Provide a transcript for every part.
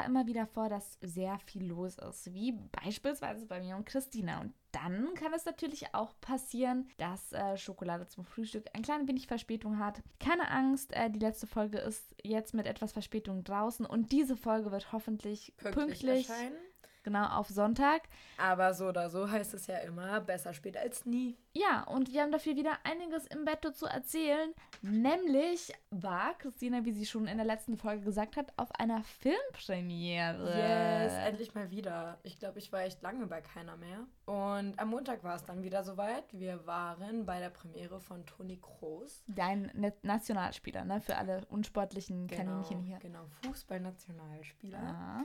aber immer wieder vor, dass sehr viel los ist, wie beispielsweise bei mir und Christina. Und dann kann es natürlich auch passieren, dass äh, Schokolade zum Frühstück ein klein wenig Verspätung hat. Keine Angst, äh, die letzte Folge ist jetzt mit etwas Verspätung draußen und diese Folge wird hoffentlich pünktlich, pünktlich erscheinen. Genau, auf Sonntag. Aber so oder so heißt es ja immer, besser spät als nie. Ja, und wir haben dafür wieder einiges im Bett zu erzählen. Nämlich war Christina, wie sie schon in der letzten Folge gesagt hat, auf einer Filmpremiere. Yes, endlich mal wieder. Ich glaube, ich war echt lange bei keiner mehr. Und am Montag war es dann wieder soweit. Wir waren bei der Premiere von Toni Kroos. Dein Nationalspieler, ne? Für alle unsportlichen genau, Kaninchen hier. Genau, Fußballnationalspieler. Ah.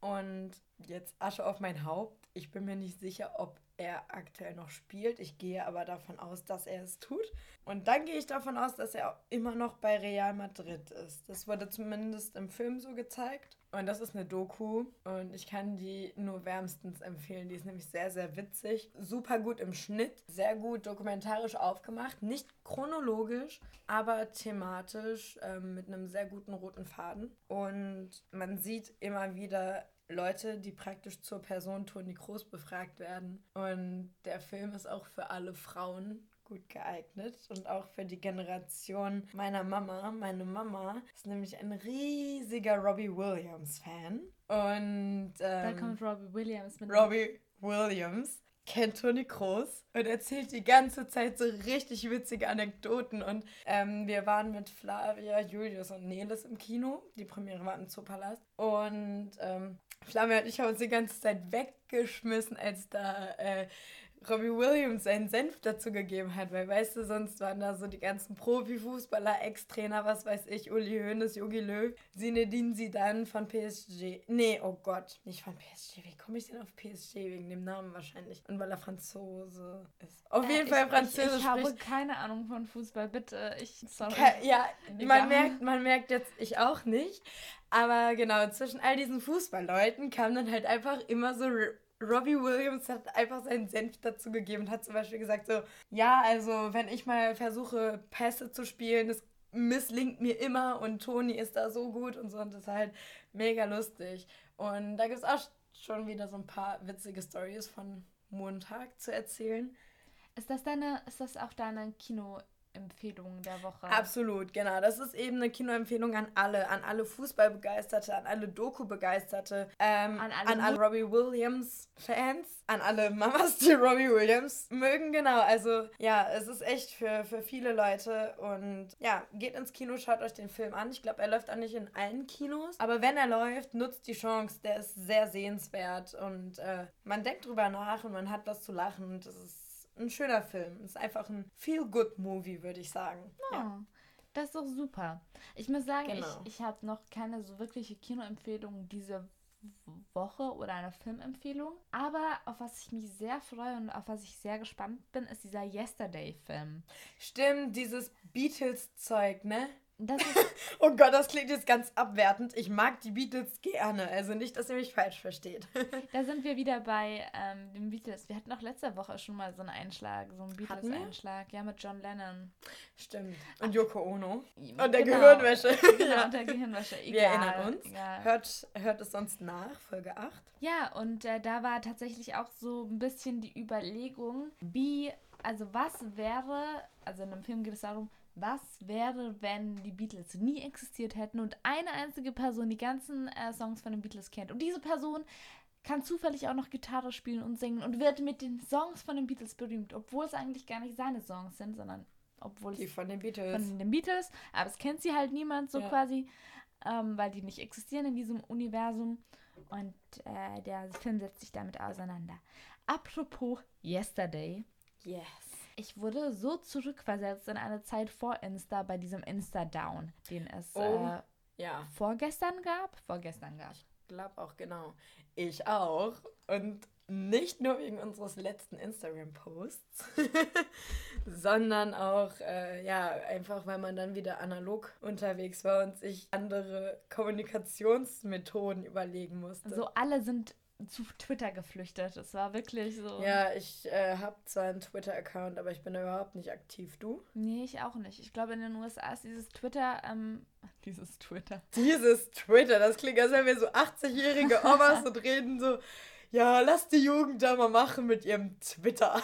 Und jetzt Asche auf mein Haupt. Ich bin mir nicht sicher, ob er aktuell noch spielt. Ich gehe aber davon aus, dass er es tut. Und dann gehe ich davon aus, dass er immer noch bei Real Madrid ist. Das wurde zumindest im Film so gezeigt. Und das ist eine Doku. Und ich kann die nur wärmstens empfehlen. Die ist nämlich sehr, sehr witzig. Super gut im Schnitt. Sehr gut dokumentarisch aufgemacht. Nicht chronologisch, aber thematisch ähm, mit einem sehr guten roten Faden. Und man sieht immer wieder Leute, die praktisch zur Person Toni Kroos befragt werden. Und der Film ist auch für alle Frauen gut geeignet und auch für die Generation meiner Mama. Meine Mama ist nämlich ein riesiger Robbie Williams-Fan. Und ähm, da kommt Robbie Williams mit. Robbie Williams kennt Toni Kroos und erzählt die ganze Zeit so richtig witzige Anekdoten. Und ähm, wir waren mit Flavia, Julius und Nelis im Kino. Die Premiere war im Zoopalast. Und ähm, Flavia und ich haben uns die ganze Zeit weggeschmissen, als da äh, Robbie Williams seinen Senf dazu gegeben hat, weil weißt du, sonst waren da so die ganzen Profifußballer, Ex-Trainer, was weiß ich, Uli Hoeneß, Jogi Löw, Zinedine Zidane von PSG. Nee, oh Gott, nicht von PSG. Wie komme ich denn auf PSG? Wegen dem Namen wahrscheinlich. Und weil er Franzose ist. Auf jeden äh, Fall Französisch. Ich, ich habe keine Ahnung von Fußball, bitte. Ich, sorry. ja, man merkt, man merkt jetzt, ich auch nicht. Aber genau, zwischen all diesen Fußballleuten kam dann halt einfach immer so Robbie Williams hat einfach seinen Senf dazu gegeben und hat zum Beispiel gesagt so, ja, also wenn ich mal versuche, Pässe zu spielen, das misslingt mir immer und Toni ist da so gut und so und das ist halt mega lustig. Und da gibt es auch schon wieder so ein paar witzige Stories von Montag zu erzählen. Ist das deine, ist das auch deine Kino- Empfehlung der Woche. Absolut, genau. Das ist eben eine Kinoempfehlung an alle, an alle Fußballbegeisterte, an alle Doku-Begeisterte, ähm, an alle, an alle Robbie Williams-Fans, an alle Mamas, die Robbie Williams mögen, genau. Also ja, es ist echt für, für viele Leute und ja, geht ins Kino, schaut euch den Film an. Ich glaube, er läuft auch nicht in allen Kinos, aber wenn er läuft, nutzt die Chance, der ist sehr sehenswert und äh, man denkt drüber nach und man hat was zu lachen und das ist ein schöner Film. Es ist einfach ein Feel-Good-Movie, würde ich sagen. Ja. ja. Das ist doch super. Ich muss sagen, genau. ich, ich habe noch keine so wirkliche Kinoempfehlung diese Woche oder eine Filmempfehlung. Aber auf was ich mich sehr freue und auf was ich sehr gespannt bin, ist dieser Yesterday-Film. Stimmt, dieses Beatles-Zeug, ne? oh Gott, das klingt jetzt ganz abwertend. Ich mag die Beatles gerne. Also nicht, dass ihr mich falsch versteht. da sind wir wieder bei ähm, den Beatles. Wir hatten auch letzte Woche schon mal so einen Einschlag, so einen Beatles-Einschlag. Ja, mit John Lennon. Stimmt. Und Yoko Ono. Und der genau. Gehirnwäsche. Genau, ja. der Gehirnwäsche. Egal. Wir erinnern uns. Hört, hört es sonst nach, Folge 8. Ja, und äh, da war tatsächlich auch so ein bisschen die Überlegung, wie, also was wäre, also in einem Film geht es darum, was wäre, wenn die Beatles nie existiert hätten und eine einzige Person die ganzen äh, Songs von den Beatles kennt. Und diese Person kann zufällig auch noch Gitarre spielen und singen und wird mit den Songs von den Beatles berühmt, obwohl es eigentlich gar nicht seine Songs sind, sondern obwohl die von den Beatles. Von den Beatles. Aber es kennt sie halt niemand so ja. quasi, ähm, weil die nicht existieren in diesem Universum. Und äh, der Film setzt sich damit auseinander. Apropos Yesterday. Yes ich wurde so zurückversetzt in eine Zeit vor Insta bei diesem Insta-Down, den es oh, äh, ja. vorgestern gab. Vorgestern gab. Ich glaube auch, genau. Ich auch. Und nicht nur wegen unseres letzten Instagram-Posts, sondern auch, äh, ja, einfach weil man dann wieder analog unterwegs war und sich andere Kommunikationsmethoden überlegen musste. So alle sind zu Twitter geflüchtet. Es war wirklich so. Ja, ich äh, habe zwar einen Twitter-Account, aber ich bin da überhaupt nicht aktiv. Du? Nee, ich auch nicht. Ich glaube, in den USA ist dieses Twitter, ähm, dieses Twitter. Dieses Twitter, das klingt, als wenn wir so 80-jährige Omas und reden so, ja, lass die Jugend da mal machen mit ihrem Twitter.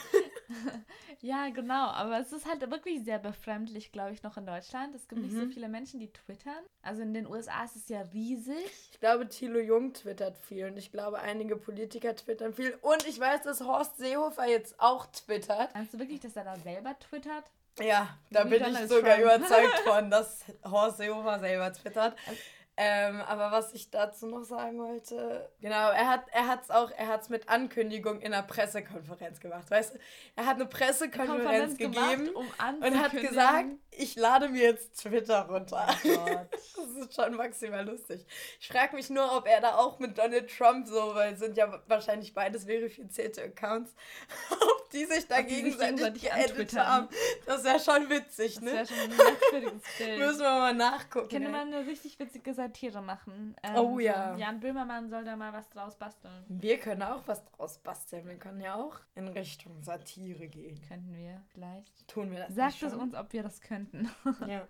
ja, genau. Aber es ist halt wirklich sehr befremdlich, glaube ich, noch in Deutschland. Es gibt mhm. nicht so mhm. viele Menschen, die twittern. Also in den USA ist es ja riesig. Ich glaube, Thilo Jung twittert viel und ich glaube, einige Politiker twittern viel. Und ich weiß, dass Horst Seehofer jetzt auch twittert. Meinst du wirklich, dass er da selber twittert? Ja, da bin ich sogar Trump. überzeugt von, dass Horst Seehofer selber twittert. Also ähm, aber was ich dazu noch sagen wollte, genau, er hat er hat's auch, er hat's mit Ankündigung in einer Pressekonferenz gemacht, weißt du? Er hat eine Pressekonferenz gegeben um und hat gesagt, ich lade mir jetzt Twitter runter. Oh das ist schon maximal lustig. Ich frage mich nur, ob er da auch mit Donald Trump so, weil es sind ja wahrscheinlich beides verifizierte Accounts, ob die sich da gegenseitig geedit haben. Das wäre schon witzig, ne? Das wäre schon ein merkwürdiges Bild. Müssen wir mal nachgucken. Ich kenne mal eine richtig witzige Satire machen. Ähm, oh ja. Jan Böhmermann soll da mal was draus basteln. Wir können auch was draus basteln. Wir können ja auch in Richtung Satire gehen. Könnten wir vielleicht. Tun wir das Sagt es uns, ob wir das könnten. Ja.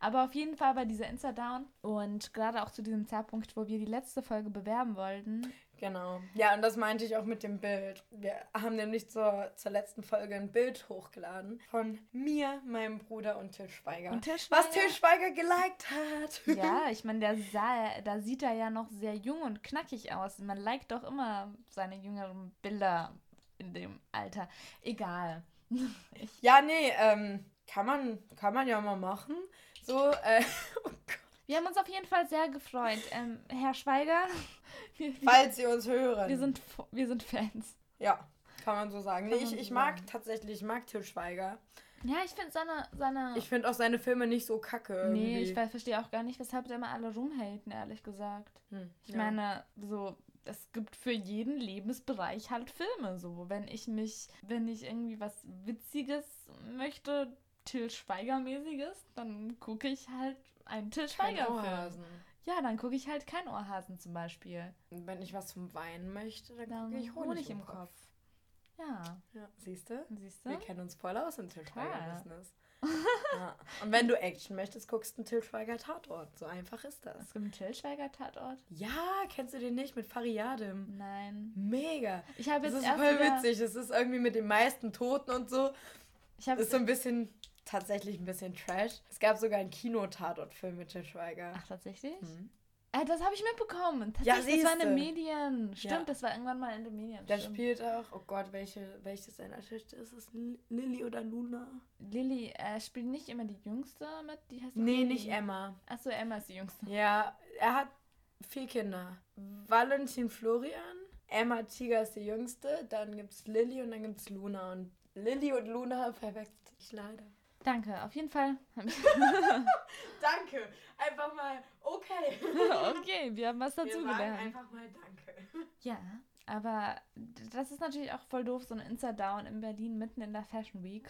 Aber auf jeden Fall bei dieser Insta-Down und gerade auch zu diesem Zeitpunkt, wo wir die letzte Folge bewerben wollten, Genau. Ja, und das meinte ich auch mit dem Bild. Wir haben nämlich zur, zur letzten Folge ein Bild hochgeladen von mir, meinem Bruder und Till Schweiger. Und Till Schweiger. Was Till Schweiger geliked hat. Ja, ich meine, der sah, da sieht er ja noch sehr jung und knackig aus. Man liked doch immer seine jüngeren Bilder in dem Alter. Egal. Ich ja, nee, ähm, kann man, kann man ja mal machen. So, äh, oh Gott. Wir haben uns auf jeden Fall sehr gefreut. Ähm, Herr Schweiger. Wir, Falls Sie uns hören. Wir sind, wir sind Fans. Ja, kann man so sagen. Nee, ich, ich mag sagen. tatsächlich, ich mag Til Schweiger. Ja, ich finde seine, seine. Ich finde auch seine Filme nicht so kacke. Irgendwie. Nee, ich verstehe auch gar nicht, weshalb der immer alle rumhalten, ehrlich gesagt. Hm, ich ja. meine, so, es gibt für jeden Lebensbereich halt Filme. So, wenn ich mich, wenn ich irgendwie was Witziges möchte, Till Schweiger-mäßiges, dann gucke ich halt einen Till Schweiger-Film. Ja, dann gucke ich halt kein Ohrhasen zum Beispiel. Und wenn ich was zum Weinen möchte, dann, dann gucke ich Honig, Honig im, im Kopf. Kopf. Ja. ja. Siehst du? Wir kennen uns voll aus im Till Schweiger-Business. ja. Und wenn du Action möchtest, guckst du einen Till Schweiger Tatort. So einfach ist das. Es gibt einen Till Schweiger Tatort? Ja, kennst du den nicht mit Fariadim? Nein. Mega. Ich habe jetzt Das ist voll witzig. Das ist irgendwie mit den meisten Toten und so. Ich habe ist so ein bisschen tatsächlich ein bisschen Trash. Es gab sogar einen Kinotatort-Film mit Til Schweiger. Ach, tatsächlich? Mhm. Äh, das habe ich mitbekommen. Ja, das war in den Medien. Stimmt, ja. das war irgendwann mal in den Medien. Da spielt auch, oh Gott, welche, welche seiner Töchter ist es? Lilly oder Luna? Lilly äh, spielt nicht immer die Jüngste mit, die heißt Nee, Lily. nicht Emma. Achso, Emma ist die Jüngste. Ja, er hat vier Kinder. Valentin Florian, Emma Tiger ist die Jüngste, dann gibt es Lilly und dann gibt es Luna. Und Lilly und Luna verwechselt ich leider. Danke, auf jeden Fall. danke. Einfach mal okay. okay, wir haben was dazu wir gelernt. Einfach mal danke. Ja, aber das ist natürlich auch voll doof, so ein Insta-Down in Berlin mitten in der Fashion Week.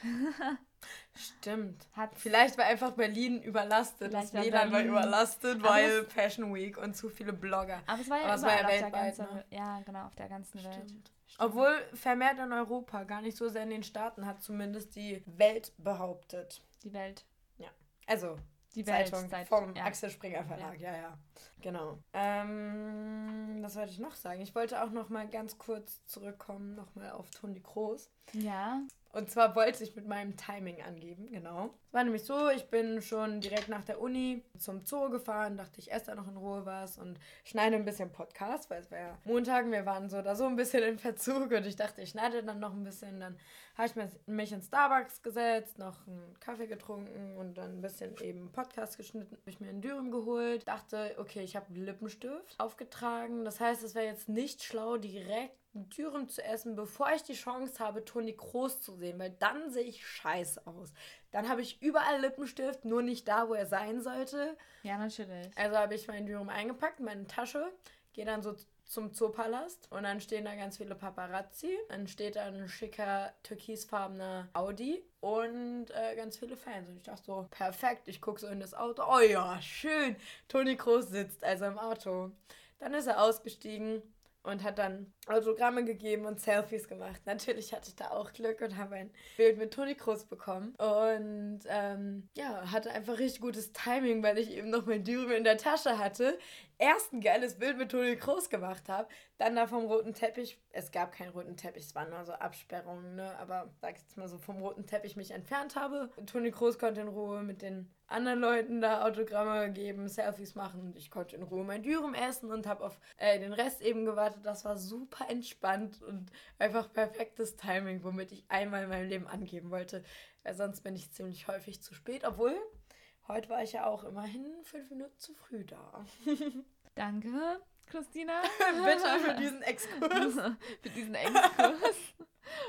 Stimmt. Hat Vielleicht war einfach Berlin überlastet. Das WLAN war überlastet, weil Fashion Week und zu viele Blogger. Aber es war ja, aber es war ja weltweit. Ganzen, ne? Ja, genau, auf der ganzen Stimmt. Welt. Obwohl vermehrt in Europa, gar nicht so sehr in den Staaten, hat zumindest die Welt behauptet. Die Welt. Ja. Also, die Zeitung Welt, vom ja. Axel Springer Verlag, ja, ja. ja. Genau. Ähm, was wollte ich noch sagen? Ich wollte auch noch mal ganz kurz zurückkommen, noch mal auf Toni Kroos. Ja. Und zwar wollte ich mit meinem Timing angeben, genau. War nämlich so, ich bin schon direkt nach der Uni zum Zoo gefahren, dachte ich esse da noch in Ruhe was und schneide ein bisschen Podcast, weil es war ja Montag, wir waren so da so ein bisschen in Verzug und ich dachte, ich schneide dann noch ein bisschen. Dann habe ich mich in Starbucks gesetzt, noch einen Kaffee getrunken und dann ein bisschen eben Podcast geschnitten, habe ich mir einen Dürüm geholt, dachte, okay, ich habe Lippenstift aufgetragen. Das heißt, es wäre jetzt nicht schlau, direkt Dürüm zu essen, bevor ich die Chance habe, Toni Kroos zu sehen, weil dann sehe ich scheiße aus. Dann habe ich überall Lippenstift, nur nicht da, wo er sein sollte. Ja, natürlich. Also habe ich meinen Dürüm eingepackt, meine Tasche, gehe dann so zum Zoopalast und dann stehen da ganz viele Paparazzi. Dann steht da ein schicker türkisfarbener Audi und äh, ganz viele Fans. Und ich dachte so, perfekt, ich gucke so in das Auto. Oh ja, schön. Toni Kroos sitzt also im Auto. Dann ist er ausgestiegen und hat dann Autogramme gegeben und Selfies gemacht. Natürlich hatte ich da auch Glück und habe ein Bild mit Toni Kroos bekommen. Und ähm, ja, hatte einfach richtig gutes Timing, weil ich eben noch mein Dürüm in der Tasche hatte. Erst ein geiles Bild mit Toni Kroos gemacht habe. Dann da vom roten Teppich. Es gab keinen roten Teppich, es waren nur so Absperrungen, ne? Aber sag ich jetzt mal so vom roten Teppich mich entfernt habe. Toni Kroos konnte in Ruhe mit den anderen Leuten da Autogramme geben, Selfies machen. Ich konnte in Ruhe mein Dürüm essen und habe auf äh, den Rest eben gewartet. Das war super entspannt und einfach perfektes Timing, womit ich einmal in meinem Leben angeben wollte. Weil sonst bin ich ziemlich häufig zu spät. Obwohl, heute war ich ja auch immerhin fünf Minuten zu früh da. Danke, Christina. Bitte für diesen Exkurs. für diesen Exkurs.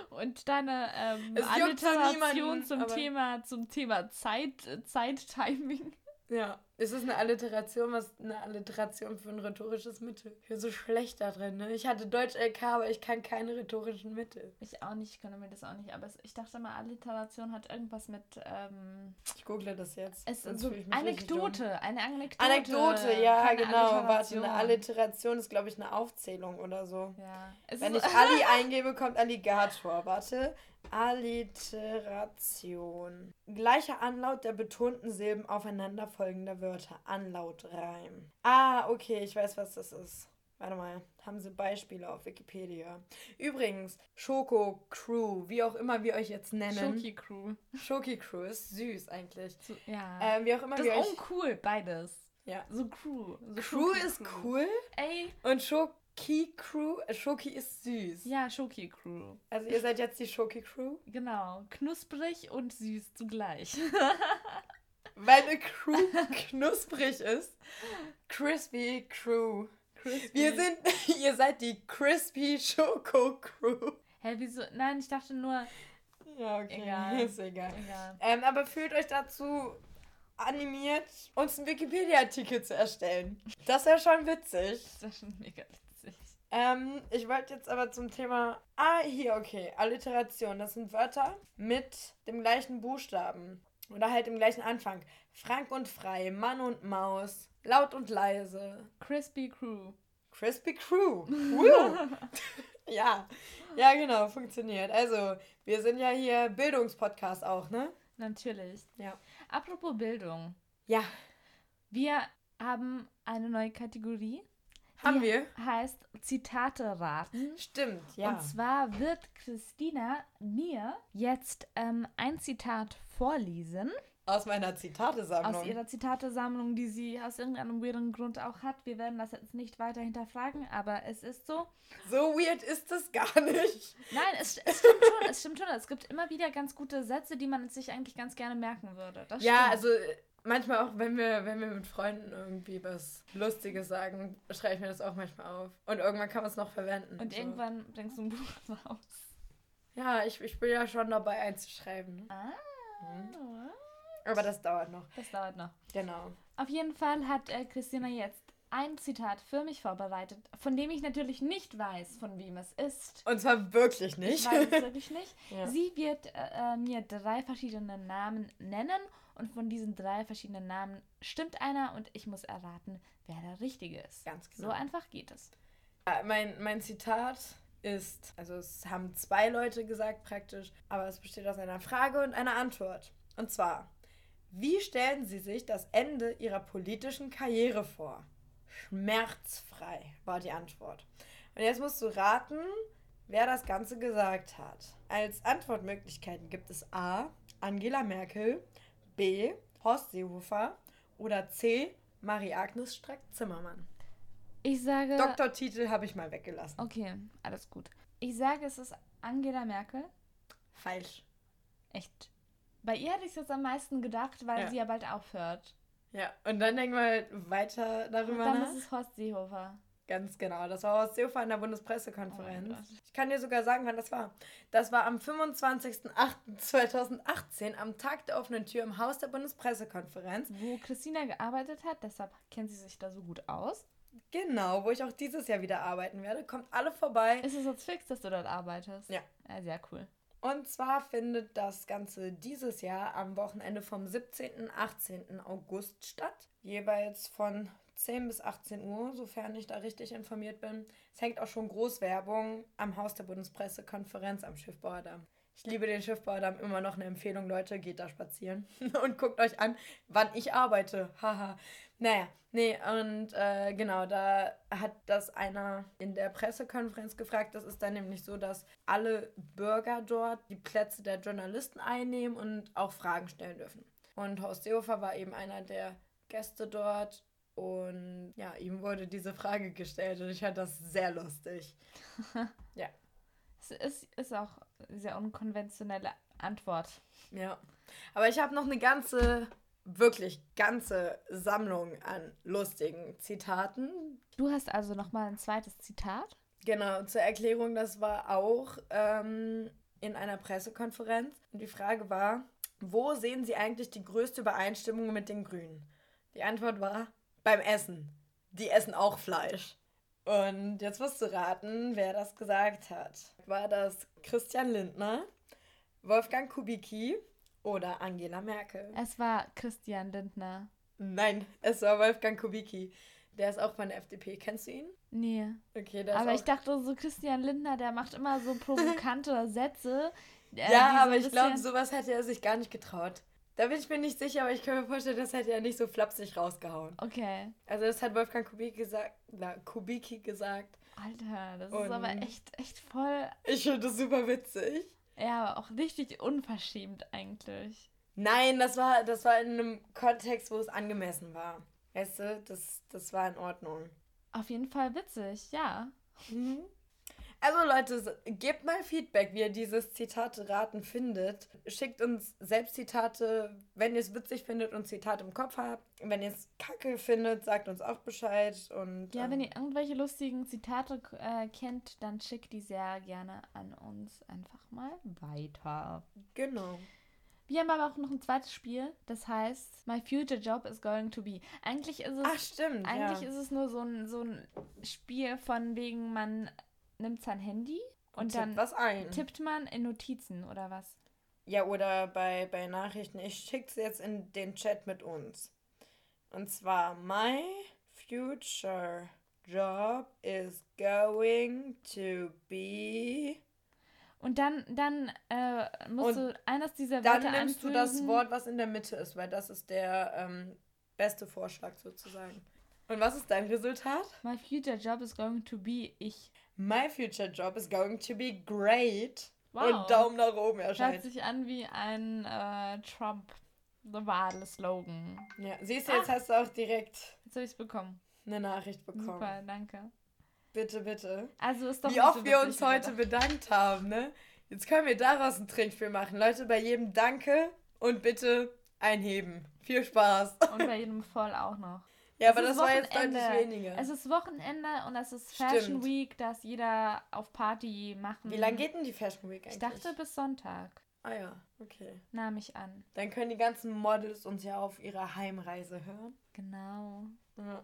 Und deine ähm, Alliteration zum Thema, zum Thema Zeit, Zeittiming. Ja, es ist eine Alliteration, was eine Alliteration für ein rhetorisches Mittel. Ich bin so schlecht da drin, ne? Ich hatte Deutsch LK, aber ich kann keine rhetorischen Mittel. Ich auch nicht, ich konnte mir das auch nicht. Aber es, ich dachte mal, Alliteration hat irgendwas mit. Ähm, ich google das jetzt. Es ist so Anekdote, eine Anekdote. Anekdote, ja, genau. Warte, eine Alliteration ist, glaube ich, eine Aufzählung oder so. Ja. Wenn ich Ali eingebe, kommt Alligator. Warte. Alliteration. Gleicher Anlaut der betonten Silben aufeinanderfolgender Wörter. Anlautreim. Ah, okay, ich weiß, was das ist. Warte mal, haben sie Beispiele auf Wikipedia. Übrigens, Schoko Crew, wie auch immer wir euch jetzt nennen. Schoki Crew. Schoki Crew ist süß eigentlich. So, ja. Ähm, wie auch immer das wir ist auch cool, beides. Ja. So Crew. So Crew ist cool. Ey. Und Schoko Schoki Crew. Schoki ist süß. Ja, Schoki Crew. Also ihr seid jetzt die Schoki Crew? Genau. Knusprig und süß zugleich. Weil eine Crew knusprig ist. Crispy Crew. Crispy. Wir sind, ihr seid die Crispy Schoko Crew. Hä, wieso? Nein, ich dachte nur. Ja, okay. Egal. Ist egal. egal. Ähm, aber fühlt euch dazu animiert, uns einen Wikipedia-Artikel zu erstellen. Das wäre schon witzig. Das wäre schon mega witzig. Ähm, ich wollte jetzt aber zum Thema. Ah, hier, okay. Alliteration. Das sind Wörter mit dem gleichen Buchstaben. Oder halt im gleichen Anfang. Frank und frei, Mann und Maus, laut und leise. Crispy Crew. Crispy Crew. Ja. Ja, genau, funktioniert. Also, wir sind ja hier Bildungspodcast auch, ne? Natürlich. Ja. Apropos Bildung. Ja. Wir haben eine neue Kategorie. Haben wir? Heißt Zitate raten. Stimmt, ja. Und zwar wird Christina mir jetzt ähm, ein Zitat vorlesen. Aus meiner Zitatesammlung. Aus ihrer Zitatesammlung, die sie aus irgendeinem weirden Grund auch hat. Wir werden das jetzt nicht weiter hinterfragen, aber es ist so. So weird ist es gar nicht. Nein, es, es stimmt schon. Es stimmt schon. Es gibt immer wieder ganz gute Sätze, die man sich eigentlich ganz gerne merken würde. Das ja, also manchmal auch, wenn wir, wenn wir mit Freunden irgendwie was Lustiges sagen, schreibe ich mir das auch manchmal auf. Und irgendwann kann man es noch verwenden. Und so. irgendwann bringst du ein Buch raus. Ja, ich, ich bin ja schon dabei einzuschreiben. Ne? Ah. Mhm. Aber das dauert noch. Das dauert noch. Genau. Auf jeden Fall hat äh, Christina jetzt ein Zitat für mich vorbereitet, von dem ich natürlich nicht weiß, von wem es ist. Und zwar wirklich nicht. Ich weiß es wirklich nicht. Ja. Sie wird äh, äh mir drei verschiedene Namen nennen und von diesen drei verschiedenen Namen stimmt einer und ich muss erraten, wer der Richtige ist. Ganz genau. So einfach geht es. Ja, mein, mein Zitat ist, also es haben zwei Leute gesagt praktisch, aber es besteht aus einer Frage und einer Antwort. Und zwar, wie stellen Sie sich das Ende Ihrer politischen Karriere vor? Schmerzfrei war die Antwort. Und jetzt musst du raten, wer das Ganze gesagt hat. Als Antwortmöglichkeiten gibt es A. Angela Merkel, B. Horst Seehofer oder C. Marie-Agnes Strack-Zimmermann? Ich sage. Doktortitel habe ich mal weggelassen. Okay, alles gut. Ich sage, es ist Angela Merkel. Falsch. Echt? Bei ihr hätte ich es jetzt am meisten gedacht, weil ja. sie ja bald aufhört. Ja, und dann denken wir halt weiter darüber und dann nach. Dann ist es Horst Seehofer. Ganz genau. Das war aus Seehofer in der Bundespressekonferenz. Oh ich kann dir sogar sagen, wann das war. Das war am 25.08.2018 am Tag der offenen Tür im Haus der Bundespressekonferenz. Wo Christina gearbeitet hat, deshalb kennt sie sich da so gut aus. Genau, wo ich auch dieses Jahr wieder arbeiten werde. Kommt alle vorbei. Ist es jetzt fix, dass du dort arbeitest? Ja. ja sehr cool. Und zwar findet das Ganze dieses Jahr am Wochenende vom 17. 18. August statt. Jeweils von 10 bis 18 Uhr, sofern ich da richtig informiert bin. Es hängt auch schon Großwerbung am Haus der Bundespressekonferenz am Schiffbauerdamm. Ich liebe den Schiffbauerdamm, immer noch eine Empfehlung, Leute, geht da spazieren und guckt euch an, wann ich arbeite. Haha. naja, nee, und äh, genau, da hat das einer in der Pressekonferenz gefragt. Das ist dann nämlich so, dass alle Bürger dort die Plätze der Journalisten einnehmen und auch Fragen stellen dürfen. Und Horst Seehofer war eben einer der Gäste dort und ja, ihm wurde diese Frage gestellt und ich fand das sehr lustig. ja. Es ist, ist auch eine sehr unkonventionelle Antwort. Ja. Aber ich habe noch eine ganze, wirklich ganze Sammlung an lustigen Zitaten. Du hast also nochmal ein zweites Zitat? Genau, zur Erklärung, das war auch ähm, in einer Pressekonferenz. Und die Frage war, wo sehen Sie eigentlich die größte Übereinstimmung mit den Grünen? Die Antwort war beim Essen. Die essen auch Fleisch. Und jetzt musst du raten, wer das gesagt hat. War das Christian Lindner, Wolfgang Kubicki oder Angela Merkel? Es war Christian Lindner. Nein, es war Wolfgang Kubicki. Der ist auch von der FDP. Kennst du ihn? Nee. Okay, der aber ich dachte so, Christian Lindner, der macht immer so provokante Sätze. Äh, ja, aber ich glaube, sowas hätte er sich gar nicht getraut. Da bin ich mir nicht sicher, aber ich kann mir vorstellen, das hätte er nicht so flapsig rausgehauen. Okay. Also das hat Wolfgang Kubicki gesagt, na, Kubicki gesagt. Alter, das Und ist aber echt, echt voll. Ich finde das super witzig. Ja, aber auch richtig unverschämt eigentlich. Nein, das war, das war in einem Kontext, wo es angemessen war. Weißt du, das, das war in Ordnung. Auf jeden Fall witzig, ja. Mhm. Also Leute, gebt mal Feedback, wie ihr dieses Zitate-Raten findet. Schickt uns selbst Zitate, wenn ihr es witzig findet und Zitate im Kopf habt. Wenn ihr es kacke findet, sagt uns auch Bescheid. Und, ja, ähm, wenn ihr irgendwelche lustigen Zitate äh, kennt, dann schickt die sehr gerne an uns einfach mal weiter. Genau. Wir haben aber auch noch ein zweites Spiel, das heißt My Future Job is Going to Be. Eigentlich ist es, Ach, stimmt, eigentlich ja. ist es nur so ein, so ein Spiel von wegen, man nimmt sein Handy und, und dann was ein. tippt man in Notizen oder was? Ja, oder bei, bei Nachrichten. Ich schick's jetzt in den Chat mit uns. Und zwar, my future job is going to be. Und dann, dann äh, musst und du eines dieser Wörter Dann nimmst anfügen. du das Wort, was in der Mitte ist, weil das ist der ähm, beste Vorschlag sozusagen. Und was ist dein Resultat? My future job is going to be ich. My future job is going to be great. Wow. Und Daumen nach oben erscheint. Hört sich an wie ein äh, Trump-Wahl-Slogan. Ja, siehst du, jetzt ah. hast du auch direkt. Jetzt habe ich es bekommen. Eine Nachricht bekommen. Super, danke. Bitte, bitte. Also ist doch Wie oft so wir uns heute bedankt haben, ne? Jetzt können wir daraus ein Trinkspiel machen. Leute, bei jedem Danke und bitte einheben. Viel Spaß. Und bei jedem Voll auch noch. Ja, es aber das Wochenende. war jetzt deutlich weniger. Es ist Wochenende und es ist Fashion Stimmt. Week, dass jeder auf Party machen. Wie lange geht denn die Fashion Week eigentlich? Ich dachte bis Sonntag. Ah ja, okay. Nahm ich an. Dann können die ganzen Models uns ja auf ihrer Heimreise hören. Genau. Ja.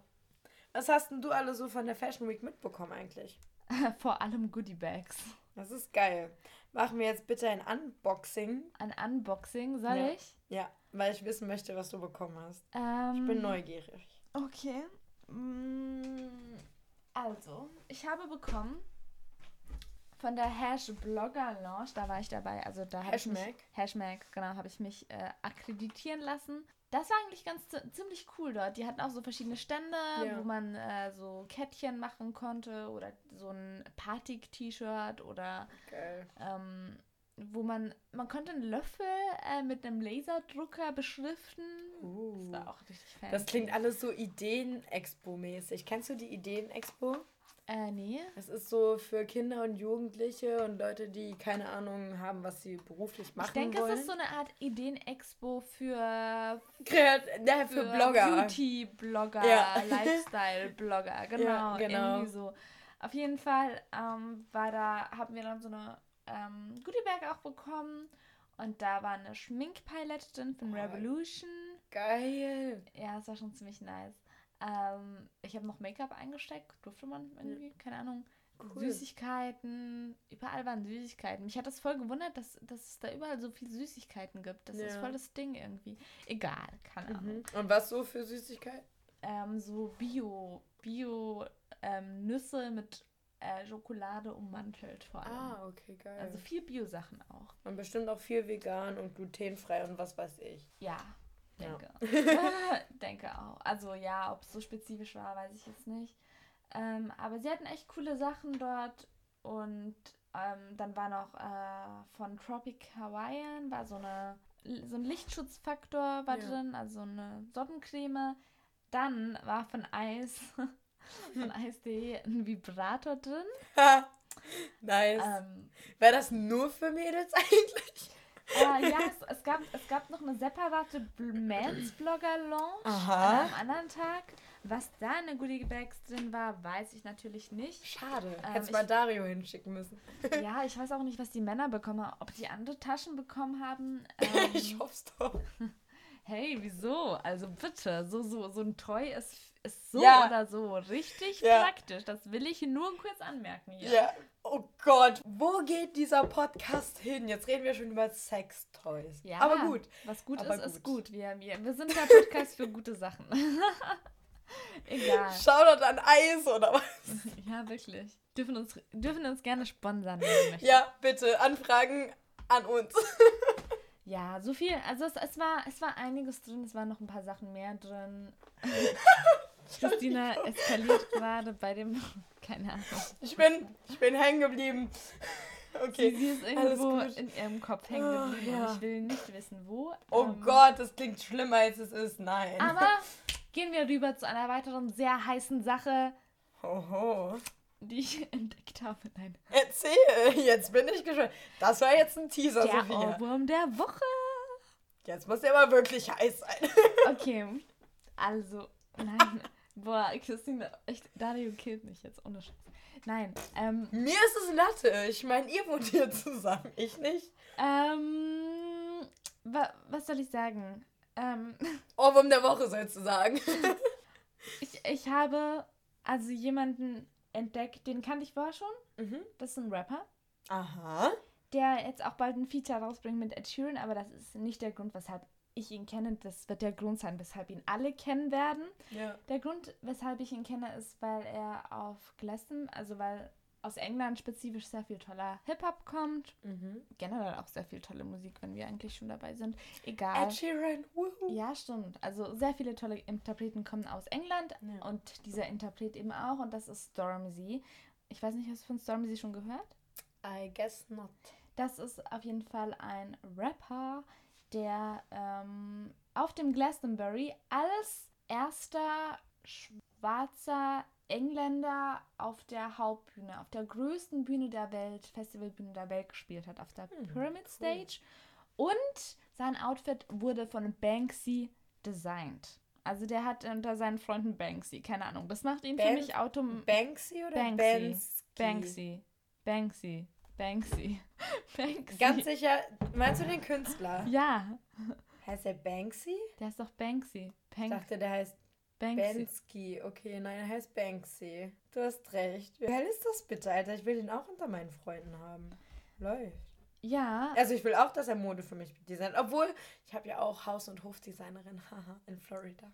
Was hast denn du alle so von der Fashion Week mitbekommen eigentlich? Vor allem Goodie Bags. Das ist geil. Machen wir jetzt bitte ein Unboxing. Ein Unboxing, soll ja. ich? Ja, weil ich wissen möchte, was du bekommen hast. Ähm, ich bin neugierig. Okay. Mm, also, ich habe bekommen von der Hash Blogger Launch, da war ich dabei, also da Hashmag. Hashmag, genau, habe ich mich äh, akkreditieren lassen. Das war eigentlich ganz ziemlich cool dort. Die hatten auch so verschiedene Stände, ja. wo man äh, so Kettchen machen konnte oder so ein Party-T-Shirt oder ähm, wo man, man konnte einen Löffel äh, mit einem Laserdrucker beschriften. Uh, das war auch richtig fancy. Das klingt alles so Ideen-Expo-mäßig. Kennst du die Ideen-Expo? Äh, nee. Es ist so für Kinder und Jugendliche und Leute, die keine Ahnung haben, was sie beruflich machen wollen. Ich denke, es ist so eine Art Ideen-Expo für, Kreat ja, für, für Blogger. Beauty-Blogger, ja. Lifestyle-Blogger, genau, ja, genau. Irgendwie so. Auf jeden Fall ähm, war da, haben wir dann so eine ähm, Goodiebag auch bekommen. Und da war eine Schminkpalette drin von Revolution. Geil. Ja, das war schon ziemlich nice. Ähm, ich habe noch Make-up eingesteckt. Durfte man irgendwie? Keine Ahnung. Cool. Süßigkeiten, überall waren Süßigkeiten. Mich hat das voll gewundert, dass, dass es da überall so viele Süßigkeiten gibt. Das ja. ist voll das Ding irgendwie. Egal, keine mhm. Ahnung. Und was so für Süßigkeiten? Ähm, so Bio, Bio ähm, Nüsse mit äh, Schokolade ummantelt vor allem. Ah, okay, geil. Also viel Bio-Sachen auch. Und bestimmt auch viel vegan und glutenfrei und was weiß ich. Ja, denke. Ja. denke auch. Also ja, ob es so spezifisch war, weiß ich jetzt nicht. Ähm, aber sie hatten echt coole Sachen dort und ähm, dann war noch äh, von Tropic Hawaiian, war so eine so ein Lichtschutzfaktor war ja. drin, also eine Sonnencreme. Dann war von Eis, von Eis.de ein Vibrator drin. nice. Ähm, Wäre das nur für Mädels eigentlich? Äh, ja, es, es, gab, es gab noch eine separate Mans-Blogger-Lounge an einem anderen Tag. Was da in der Goodie Bags drin war, weiß ich natürlich nicht. Schade. Ähm, Hättest mal Dario hinschicken müssen. Ja, ich weiß auch nicht, was die Männer bekommen haben. Ob die andere Taschen bekommen haben. Ähm, ich hoffe es doch. Hey, wieso? Also bitte, so, so, so ein Toy ist, ist so ja. oder so richtig ja. praktisch. Das will ich nur kurz anmerken hier. Ja, oh Gott, wo geht dieser Podcast hin? Jetzt reden wir schon über Sextoys. Ja, aber gut. Was gut aber ist, gut. ist gut. Wir, wir, wir sind der Podcast für gute Sachen. Egal. Shoutout an Eis oder was? Ja, wirklich. Dürfen uns, dürfen uns gerne sponsern. Ja, bitte. Anfragen an uns. ja, so viel. Also es, es, war, es war einiges drin. Es waren noch ein paar Sachen mehr drin. Christina eskaliert gerade bei dem. Keine Ahnung. Ich bin, ich bin hängen geblieben. Okay. Sie, sie ist irgendwo in ihrem Kopf hängen oh, geblieben. Oh, ja. Ich will nicht wissen, wo. Oh ähm, Gott, das klingt schlimmer als es ist. Nein. Aber gehen wir rüber zu einer weiteren sehr heißen Sache. Hoho. Die ich entdeckt habe. Nein. Erzähl, jetzt bin ich gespannt. Das war jetzt ein Teaser, der Sophia. Ohrwurm der Woche. Jetzt muss der aber wirklich heiß sein. okay, also, nein. Boah, Christine, echt, Dario killt mich jetzt, ohne Scheiß. Nein, ähm. Mir ist es Latte. Ich meine, ihr wohnt hier zusammen, ich nicht. Ähm, wa was soll ich sagen? Ähm, Ohrwurm der Woche sozusagen. ich, ich habe also jemanden entdeckt, den kannte ich vorher schon. Mhm. Das ist ein Rapper. Aha. Der jetzt auch bald ein Feature rausbringt mit Ed Sheeran, aber das ist nicht der Grund, weshalb ich ihn kenne. Das wird der Grund sein, weshalb ihn alle kennen werden. Ja. Der Grund, weshalb ich ihn kenne, ist, weil er auf Glaston, also weil aus England spezifisch sehr viel toller Hip-Hop kommt. Mhm. Generell auch sehr viel tolle Musik, wenn wir eigentlich schon dabei sind. Egal. Ed Sheeran, woohoo. Ja, stimmt. Also sehr viele tolle Interpreten kommen aus England ja. und dieser Interpret eben auch und das ist Stormzy. Ich weiß nicht, hast du von Stormzy schon gehört? I guess not. Das ist auf jeden Fall ein Rapper, der ähm, auf dem Glastonbury als erster schwarzer Engländer auf der Hauptbühne, auf der größten Bühne der Welt, Festivalbühne der Welt gespielt hat, auf der hm, Pyramid Stage. Cool. Und sein Outfit wurde von Banksy designt. Also der hat unter seinen Freunden Banksy, keine Ahnung. Das macht ihn Ban für mich automatisch. Banksy oder Banksy? Banksy. Banksy. Banksy. Banksy. Ganz sicher, meinst du den Künstler? Ja. Heißt der Banksy? Der ist doch Banksy. Bank ich dachte, der heißt Banksy. Banksy. Okay, nein, er heißt Banksy. Du hast recht. Wie hell ist das bitte, Alter? Ich will den auch unter meinen Freunden haben. Läuft. Ja. Also ich will auch, dass er Mode für mich designt. Obwohl, ich habe ja auch Haus- und Hofdesignerin, haha, in Florida.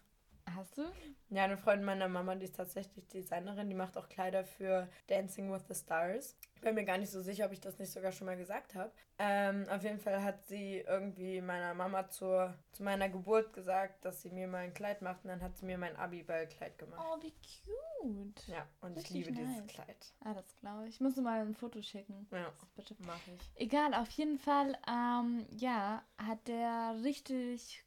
Hast du? Ja, eine Freundin meiner Mama, die ist tatsächlich Designerin, die macht auch Kleider für Dancing with the Stars. Ich bin mir gar nicht so sicher, ob ich das nicht sogar schon mal gesagt habe. Ähm, auf jeden Fall hat sie irgendwie meiner Mama zur, zu meiner Geburt gesagt, dass sie mir mal ein Kleid macht und dann hat sie mir mein Abi-Ball-Kleid gemacht. Oh, wie cute. Ja, und Richtig ich liebe nice. dieses Kleid. Ah, das glaube ich. Ich muss mal ein Foto schicken. Ja, bitte. Mach ich. Egal, auf jeden Fall, ähm, ja, hat der richtig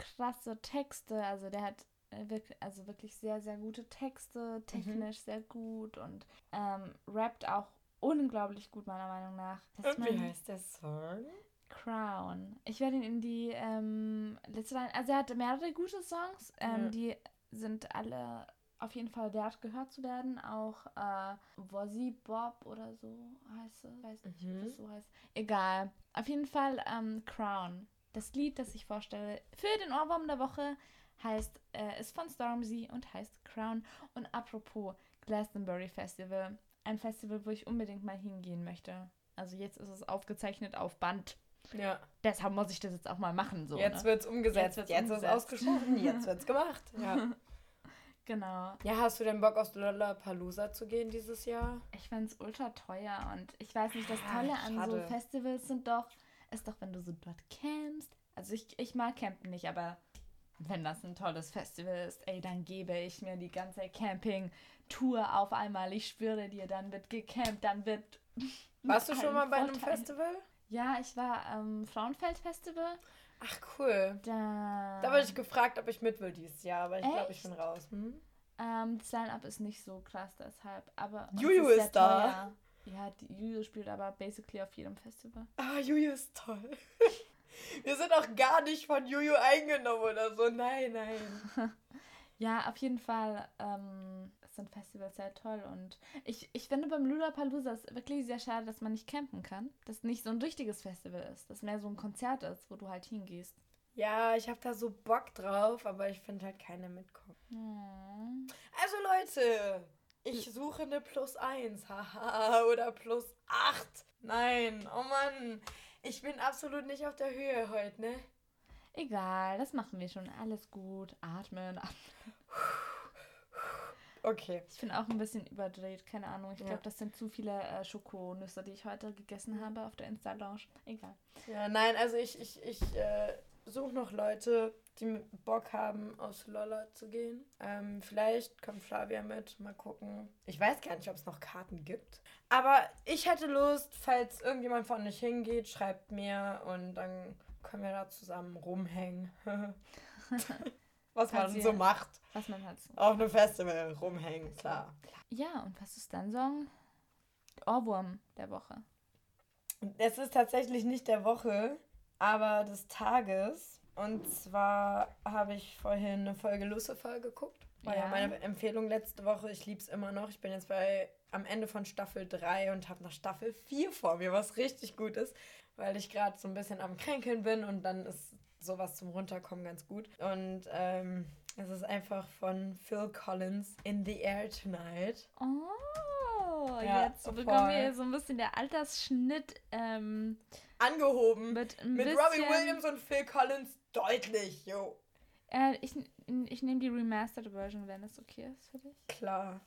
krasse Texte. Also der hat äh, also wirklich sehr, sehr gute Texte, technisch mhm. sehr gut und ähm, rappt auch unglaublich gut, meiner Meinung nach. Das und wie heißt der Song? Crown. Ich werde ihn in die ähm, letzte Line. Also er hat mehrere gute Songs, ähm, ja. die sind alle auf jeden Fall wert gehört zu werden. Auch äh, Wozzy Bob oder so heißt es. Weiß nicht, mhm. wie das so heißt. Egal. Auf jeden Fall ähm, Crown. Das Lied, das ich vorstelle für den Ohrwurm der Woche, heißt, äh, ist von Stormzy und heißt Crown. Und apropos Glastonbury Festival, ein Festival, wo ich unbedingt mal hingehen möchte. Also jetzt ist es aufgezeichnet auf Band. Ja. Deshalb muss ich das jetzt auch mal machen. So, jetzt ne? wird's umgesetzt. Jetzt, jetzt ist es ausgesprochen. Jetzt wird's gemacht. Ja. Genau. Ja, hast du denn Bock auf Lollapalooza zu gehen dieses Jahr? Ich find's ultra teuer und ich weiß nicht, das Tolle an Schade. so Festivals sind doch, ist doch, wenn du so dort campst. Also ich, ich mag campen nicht, aber wenn das ein tolles Festival ist, ey, dann gebe ich mir die ganze Camping-Tour auf einmal. Ich schwöre dir, dann wird gecampt, dann wird. Warst du schon mal bei Vorteil. einem Festival? Ja, ich war am ähm, Frauenfeld-Festival. Ach cool. Da, da wurde ich gefragt, ob ich mit will dieses Jahr, aber ich glaube, ich bin raus. Hm? Ähm, das Line-Up ist nicht so krass deshalb, aber. Juju ist, ist da. Teuer. Ja, die Juju spielt aber basically auf jedem Festival. Ah, Juju ist toll. Wir sind auch gar nicht von Juju eingenommen oder so. Nein, nein. ja, auf jeden Fall ähm, sind Festivals sehr toll. Und ich, ich finde beim Lollapalooza ist wirklich sehr schade, dass man nicht campen kann. Dass es nicht so ein richtiges Festival ist. Dass mehr so ein Konzert ist, wo du halt hingehst. Ja, ich habe da so Bock drauf, aber ich finde halt keine mitkommen. Hm. Also Leute, ich suche eine Plus 1, haha, oder Plus 8. Nein, oh Mann. Ich bin absolut nicht auf der Höhe heute, ne? Egal, das machen wir schon. Alles gut. Atmen. Okay. Ich bin auch ein bisschen überdreht, keine Ahnung. Ich ja. glaube, das sind zu viele äh, Schokonüsse, die ich heute gegessen habe auf der Insta-Lounge. Egal. Ja, nein, also ich, ich, ich äh, suche noch Leute, die Bock haben, aus Lolla zu gehen. Ähm, vielleicht kommt Flavia mit, mal gucken. Ich weiß gar nicht, ob es noch Karten gibt. Aber ich hätte Lust, falls irgendjemand von euch hingeht, schreibt mir und dann können wir da zusammen rumhängen. was man so macht. Was man halt so. Auf einem Festival rumhängen, klar. Ja, und was ist dein Song? Ohrwurm der Woche. Es ist tatsächlich nicht der Woche, aber des Tages. Und zwar habe ich vorhin eine Folge Lucifer geguckt. War ja. ja meine Empfehlung letzte Woche. Ich liebe es immer noch. Ich bin jetzt bei am Ende von Staffel 3 und habe noch Staffel 4 vor mir, was richtig gut ist, weil ich gerade so ein bisschen am Kränkeln bin und dann ist sowas zum Runterkommen ganz gut. Und ähm, es ist einfach von Phil Collins, In the Air Tonight. Oh, ja, jetzt voll. bekommen wir so ein bisschen der Altersschnitt ähm, angehoben. Mit, mit Robbie Williams und Phil Collins deutlich, jo. Äh, ich ich nehme die Remastered Version, wenn es okay ist für dich. Klar.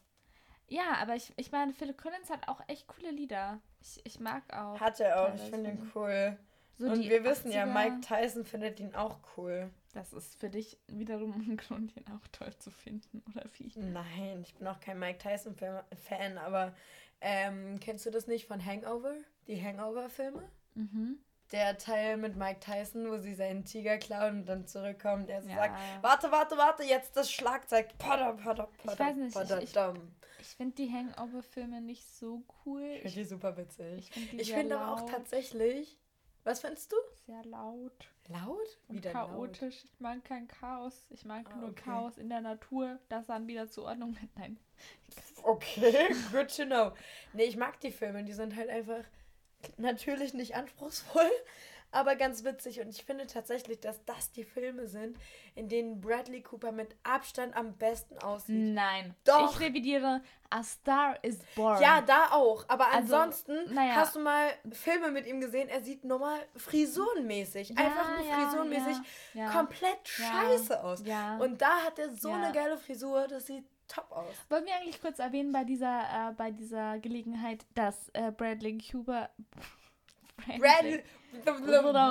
Ja, aber ich, ich meine, Phil Collins hat auch echt coole Lieder. Ich, ich mag auch. Hat er auch, ich finde ihn cool. So und wir wissen 80er. ja, Mike Tyson findet ihn auch cool. Das ist für dich wiederum ein Grund, ihn auch toll zu finden, oder wie? Nein, ich bin auch kein Mike Tyson-Fan, aber ähm, kennst du das nicht von Hangover? Die Hangover-Filme? Mhm. Der Teil mit Mike Tyson, wo sie seinen Tiger klauen und dann zurückkommen, der so ja. sagt, warte, warte, warte, jetzt das Schlagzeug. Pada, pada, pada, ich weiß nicht, pada, ich, ich, ich finde die Hangover-Filme nicht so cool. Ich finde die super witzig. Ich finde find aber auch tatsächlich, was findest du? Sehr laut. Laut? Wie und chaotisch. Laut? Ich mag kein Chaos. Ich mag ah, nur okay. Chaos in der Natur, das dann wieder zur Ordnung wird. Nein. Okay, good to know. Nee, ich mag die Filme. Die sind halt einfach natürlich nicht anspruchsvoll, aber ganz witzig. Und ich finde tatsächlich, dass das die Filme sind, in denen Bradley Cooper mit Abstand am besten aussieht. Nein. Doch. Ich revidiere A Star is Born. Ja, da auch. Aber also, ansonsten naja. hast du mal Filme mit ihm gesehen, er sieht normal frisurenmäßig, ja, einfach nur ja, frisurenmäßig ja, komplett scheiße aus. Und da hat er so eine geile Frisur, das sieht top aus. Wollen wir eigentlich kurz erwähnen bei dieser, äh, bei dieser Gelegenheit, dass äh, Bradley Cooper Bradley,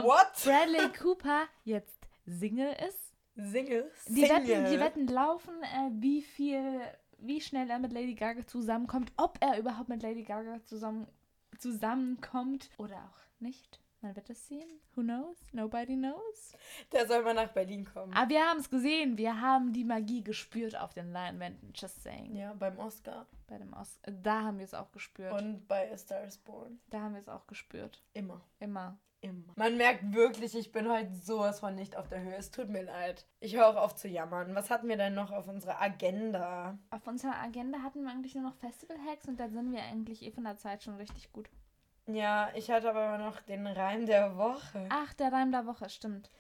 what? Bradley Cooper jetzt Single ist. Single? Die Wetten, die Wetten laufen, äh, wie viel, wie schnell er mit Lady Gaga zusammenkommt, ob er überhaupt mit Lady Gaga zusammen, zusammenkommt oder auch nicht. Man wird es sehen. Who knows? Nobody knows. Der soll mal nach Berlin kommen. Aber wir haben es gesehen. Wir haben die Magie gespürt auf den Leinwänden. Just saying. Ja, beim Oscar. Bei dem Oscar. Da haben wir es auch gespürt. Und bei A Star is Born. Da haben wir es auch gespürt. Immer. Immer. Immer. Man merkt wirklich, ich bin heute sowas von nicht auf der Höhe. Es tut mir leid. Ich höre auch auf zu jammern. Was hatten wir denn noch auf unserer Agenda? Auf unserer Agenda hatten wir eigentlich nur noch Festival-Hacks und da sind wir eigentlich eh von der Zeit schon richtig gut. Ja, ich hatte aber noch den Reim der Woche. Ach, der Reim der Woche, stimmt.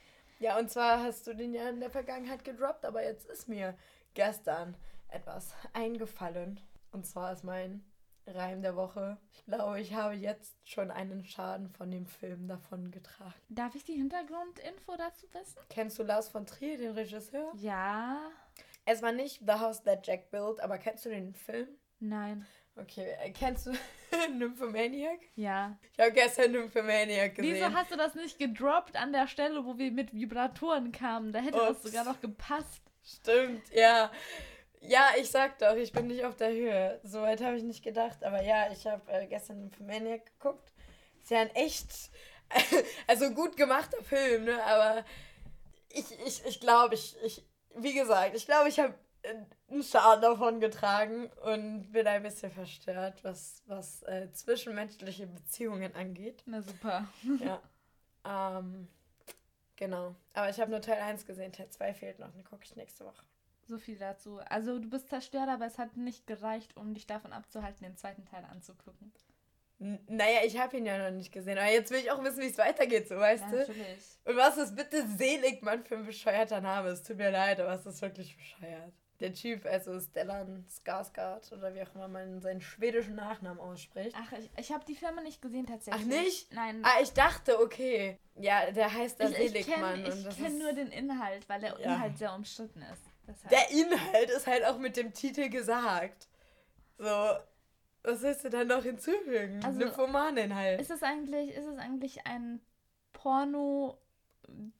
Ja, und zwar hast du den ja in der Vergangenheit gedroppt, aber jetzt ist mir gestern etwas eingefallen. Und zwar ist mein Reim der Woche. Ich glaube, ich habe jetzt schon einen Schaden von dem Film davon getragen. Darf ich die Hintergrundinfo dazu wissen? Kennst du Lars von Trier, den Regisseur? Ja. Es war nicht The House That Jack Built, aber kennst du den Film? Nein. Okay, äh, kennst du Nymphomaniac? Ja. Ich habe gestern Nymphomaniac gesehen. Wieso hast du das nicht gedroppt an der Stelle, wo wir mit Vibratoren kamen? Da hätte Ups. das sogar noch gepasst. Stimmt, ja. Ja, ich sag doch, ich bin nicht auf der Höhe. Soweit habe ich nicht gedacht. Aber ja, ich habe äh, gestern Nymphomaniac geguckt. Ist ja ein echt, also gut gemachter Film, ne? Aber ich, ich, ich glaube, ich, ich, wie gesagt, ich glaube, ich habe einen Schaden davon getragen und bin ein bisschen verstört, was, was äh, zwischenmenschliche Beziehungen angeht. Na super. Ja. Ähm, genau. Aber ich habe nur Teil 1 gesehen, Teil 2 fehlt noch, den gucke ich nächste Woche. So viel dazu. Also du bist zerstört, aber es hat nicht gereicht, um dich davon abzuhalten, den zweiten Teil anzugucken. N naja, ich habe ihn ja noch nicht gesehen, aber jetzt will ich auch wissen, wie es weitergeht, so weißt ja, du? Natürlich. Und was ist bitte Seligmann für ein bescheuerter Name? Es tut mir leid, aber es ist wirklich bescheuert. Der Typ, also Stellan Skarsgård oder wie auch immer man seinen schwedischen Nachnamen ausspricht. Ach, ich, ich habe die Firma nicht gesehen tatsächlich. Ach nicht? Nein. Ah, ich dachte, okay. Ja, der heißt da Seligmann. Ich kenne kenn nur den Inhalt, weil der ja. Inhalt sehr umstritten ist. Deshalb. Der Inhalt ist halt auch mit dem Titel gesagt. So, was willst du dann noch hinzufügen? Also, Nymphomanin halt. Ist es eigentlich, ist es eigentlich ein Porno,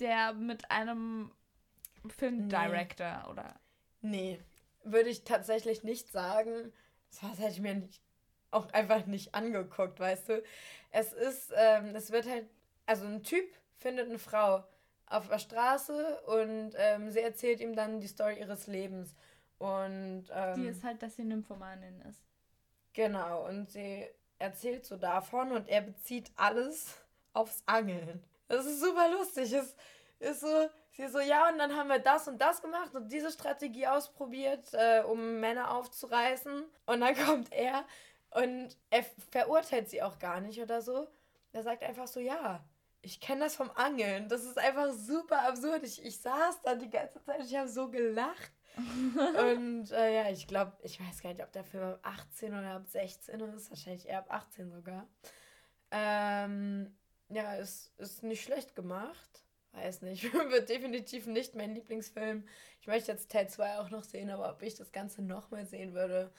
der mit einem Filmdirector nee. oder? Nee, würde ich tatsächlich nicht sagen. Das hätte ich mir nicht, auch einfach nicht angeguckt, weißt du. Es ist, ähm, es wird halt, also ein Typ findet eine Frau auf der Straße und ähm, sie erzählt ihm dann die Story ihres Lebens. Und, ähm, die ist halt, dass sie Nymphomanin ist. Genau, und sie erzählt so davon und er bezieht alles aufs Angeln. Das ist super lustig. Es ist so, sie so, ja, und dann haben wir das und das gemacht und diese Strategie ausprobiert, äh, um Männer aufzureißen. Und dann kommt er und er verurteilt sie auch gar nicht oder so. Er sagt einfach so, ja, ich kenne das vom Angeln. Das ist einfach super absurd. Ich, ich saß da die ganze Zeit, ich habe so gelacht. und äh, ja, ich glaube, ich weiß gar nicht, ob der Film ab 18 oder ab 16 ist. Wahrscheinlich eher ab 18 sogar. Ähm, ja, ist, ist nicht schlecht gemacht. Weiß nicht. Wird definitiv nicht mein Lieblingsfilm. Ich möchte jetzt Teil 2 auch noch sehen, aber ob ich das Ganze nochmal sehen würde,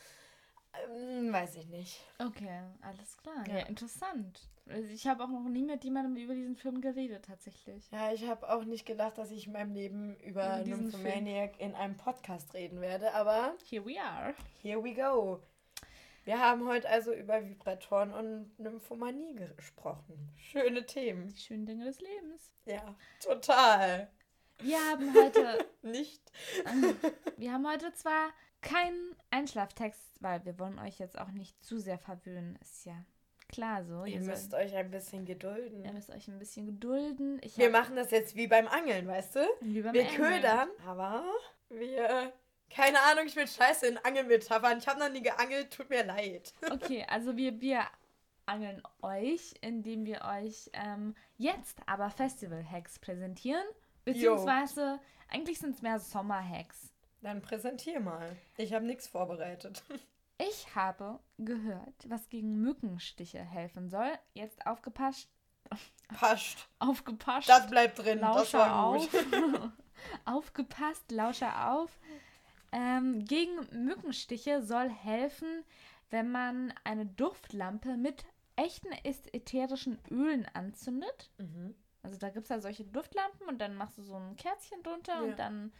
ähm, weiß ich nicht. Okay, alles klar. Ja, ja interessant. Also ich habe auch noch nie mit jemandem über diesen Film geredet, tatsächlich. Ja, ich habe auch nicht gedacht, dass ich in meinem Leben über Nymphomaniac in einem Podcast reden werde, aber. Here we are. Here we go. Wir haben heute also über Vibratoren und Nymphomanie gesprochen. Schöne Themen. Die schönen Dinge des Lebens. Ja, total. Wir haben heute. nicht. wir haben heute zwar keinen Einschlaftext, weil wir wollen euch jetzt auch nicht zu sehr verwöhnen. Ist ja klar so. Ihr, ihr müsst soll, euch ein bisschen gedulden. Ihr müsst euch ein bisschen gedulden. Ich wir machen das jetzt wie beim Angeln, weißt du? Wie beim wir Angeln. ködern, aber wir. Keine Ahnung, ich bin scheiße in Angelmetaphern. Ich habe noch nie geangelt, tut mir leid. Okay, also wir, wir angeln euch, indem wir euch ähm, jetzt aber Festival-Hacks präsentieren. Beziehungsweise, jo. eigentlich sind es mehr Sommer-Hacks. Dann präsentier mal. Ich habe nichts vorbereitet. Ich habe gehört, was gegen Mückenstiche helfen soll. Jetzt aufgepasst. Passt. Aufgepasst. Das bleibt drin. Lauscher auf. aufgepasst, Lauscher auf. Ähm, gegen Mückenstiche soll helfen, wenn man eine Duftlampe mit echten ätherischen Ölen anzündet. Mhm. Also da gibt es ja solche Duftlampen und dann machst du so ein Kerzchen drunter ja. und dann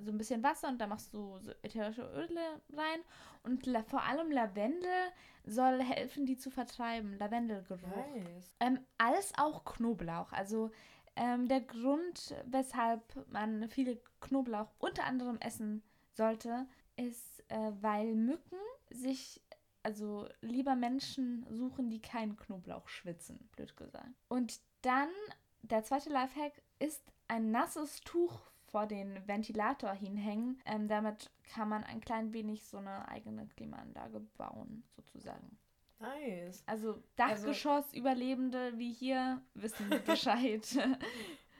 so ein bisschen Wasser und da machst du so ätherische Öle rein. Und vor allem Lavendel soll helfen, die zu vertreiben. Lavendelgeruch. Nice. Ähm, als auch Knoblauch. Also ähm, der Grund, weshalb man viele Knoblauch unter anderem essen sollte, ist, äh, weil Mücken sich, also lieber Menschen suchen, die keinen Knoblauch schwitzen, blöd gesagt. Und dann, der zweite Lifehack ist ein nasses Tuch vor den Ventilator hinhängen. Ähm, damit kann man ein klein wenig so eine eigene Klimaanlage bauen, sozusagen. Nice. Also Dachgeschoss-Überlebende also, wie hier wissen Bescheid.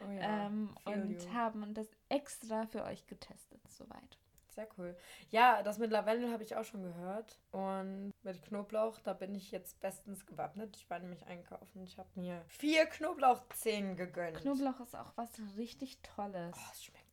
oh ja, ähm, und you. haben das extra für euch getestet, soweit. Sehr cool. Ja, das mit Lavendel habe ich auch schon gehört. Und mit Knoblauch, da bin ich jetzt bestens gewappnet. Ich war nämlich einkaufen. Ich habe mir vier Knoblauchzehen gegönnt. Knoblauch ist auch was richtig Tolles. Oh, es schmeckt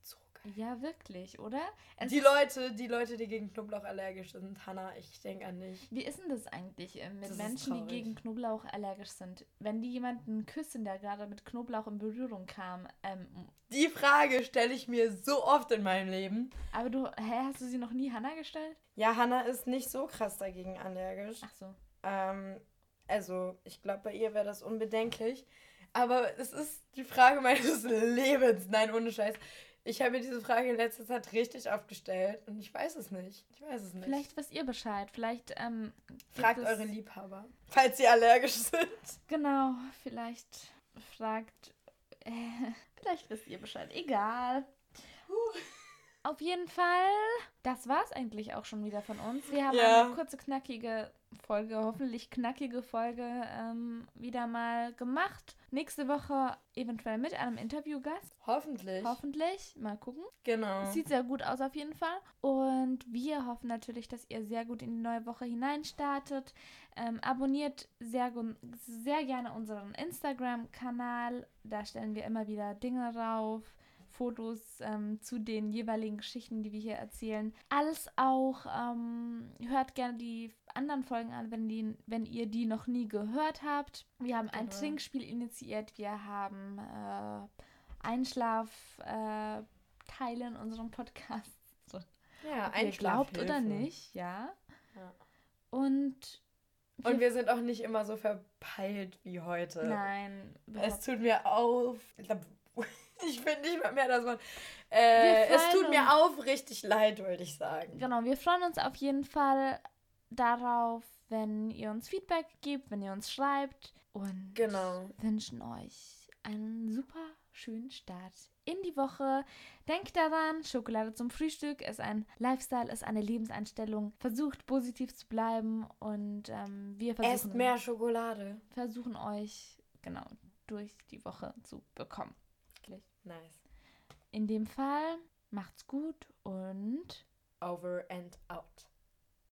ja, wirklich, oder? Es die Leute, die Leute, die gegen Knoblauch allergisch sind, Hanna, ich denke an dich. Wie ist denn das eigentlich äh, mit das Menschen, die gegen Knoblauch allergisch sind? Wenn die jemanden küssen, der gerade mit Knoblauch in Berührung kam. Ähm, die Frage stelle ich mir so oft in meinem Leben. Aber du, hä, hast du sie noch nie Hanna gestellt? Ja, Hanna ist nicht so krass dagegen allergisch. Ach so. Ähm, also, ich glaube, bei ihr wäre das unbedenklich. Aber es ist die Frage meines Lebens. Nein, ohne Scheiß. Ich habe mir diese Frage in letzter Zeit richtig aufgestellt und ich weiß es nicht. Ich weiß es nicht. Vielleicht wisst ihr Bescheid. Vielleicht ähm, fragt eure Liebhaber, falls sie allergisch sind. Genau, vielleicht fragt. Äh, vielleicht wisst ihr Bescheid. Egal. Auf jeden Fall, das war es eigentlich auch schon wieder von uns. Wir haben ja. eine kurze, knackige Folge, hoffentlich knackige Folge ähm, wieder mal gemacht. Nächste Woche eventuell mit einem Interviewgast. Hoffentlich. Hoffentlich. Mal gucken. Genau. Sieht sehr gut aus auf jeden Fall. Und wir hoffen natürlich, dass ihr sehr gut in die neue Woche hineinstartet. Ähm, abonniert sehr, sehr gerne unseren Instagram-Kanal. Da stellen wir immer wieder Dinge rauf Fotos ähm, zu den jeweiligen Geschichten, die wir hier erzählen. Alles auch, ähm, hört gerne die anderen Folgen an, wenn, die, wenn ihr die noch nie gehört habt. Wir haben ein genau. Trinkspiel initiiert, wir haben äh, Einschlafteile äh, in unserem Podcast. So. Ja, Ob ihr glaubt oder nicht, ja. ja. Und und wir sind auch nicht immer so verpeilt wie heute. Nein. Es tut mir auf. Ich finde nicht mehr, mehr das Wort. Äh, es tut mir aufrichtig leid, würde ich sagen. Genau, wir freuen uns auf jeden Fall darauf, wenn ihr uns Feedback gebt, wenn ihr uns schreibt und genau. wünschen euch einen super schönen Start in die Woche. Denkt daran, Schokolade zum Frühstück ist ein Lifestyle, ist eine Lebenseinstellung. Versucht positiv zu bleiben und ähm, wir versuchen. Esst mehr Schokolade. Versuchen euch genau durch die Woche zu bekommen. Nice. In dem Fall macht's gut und over and out.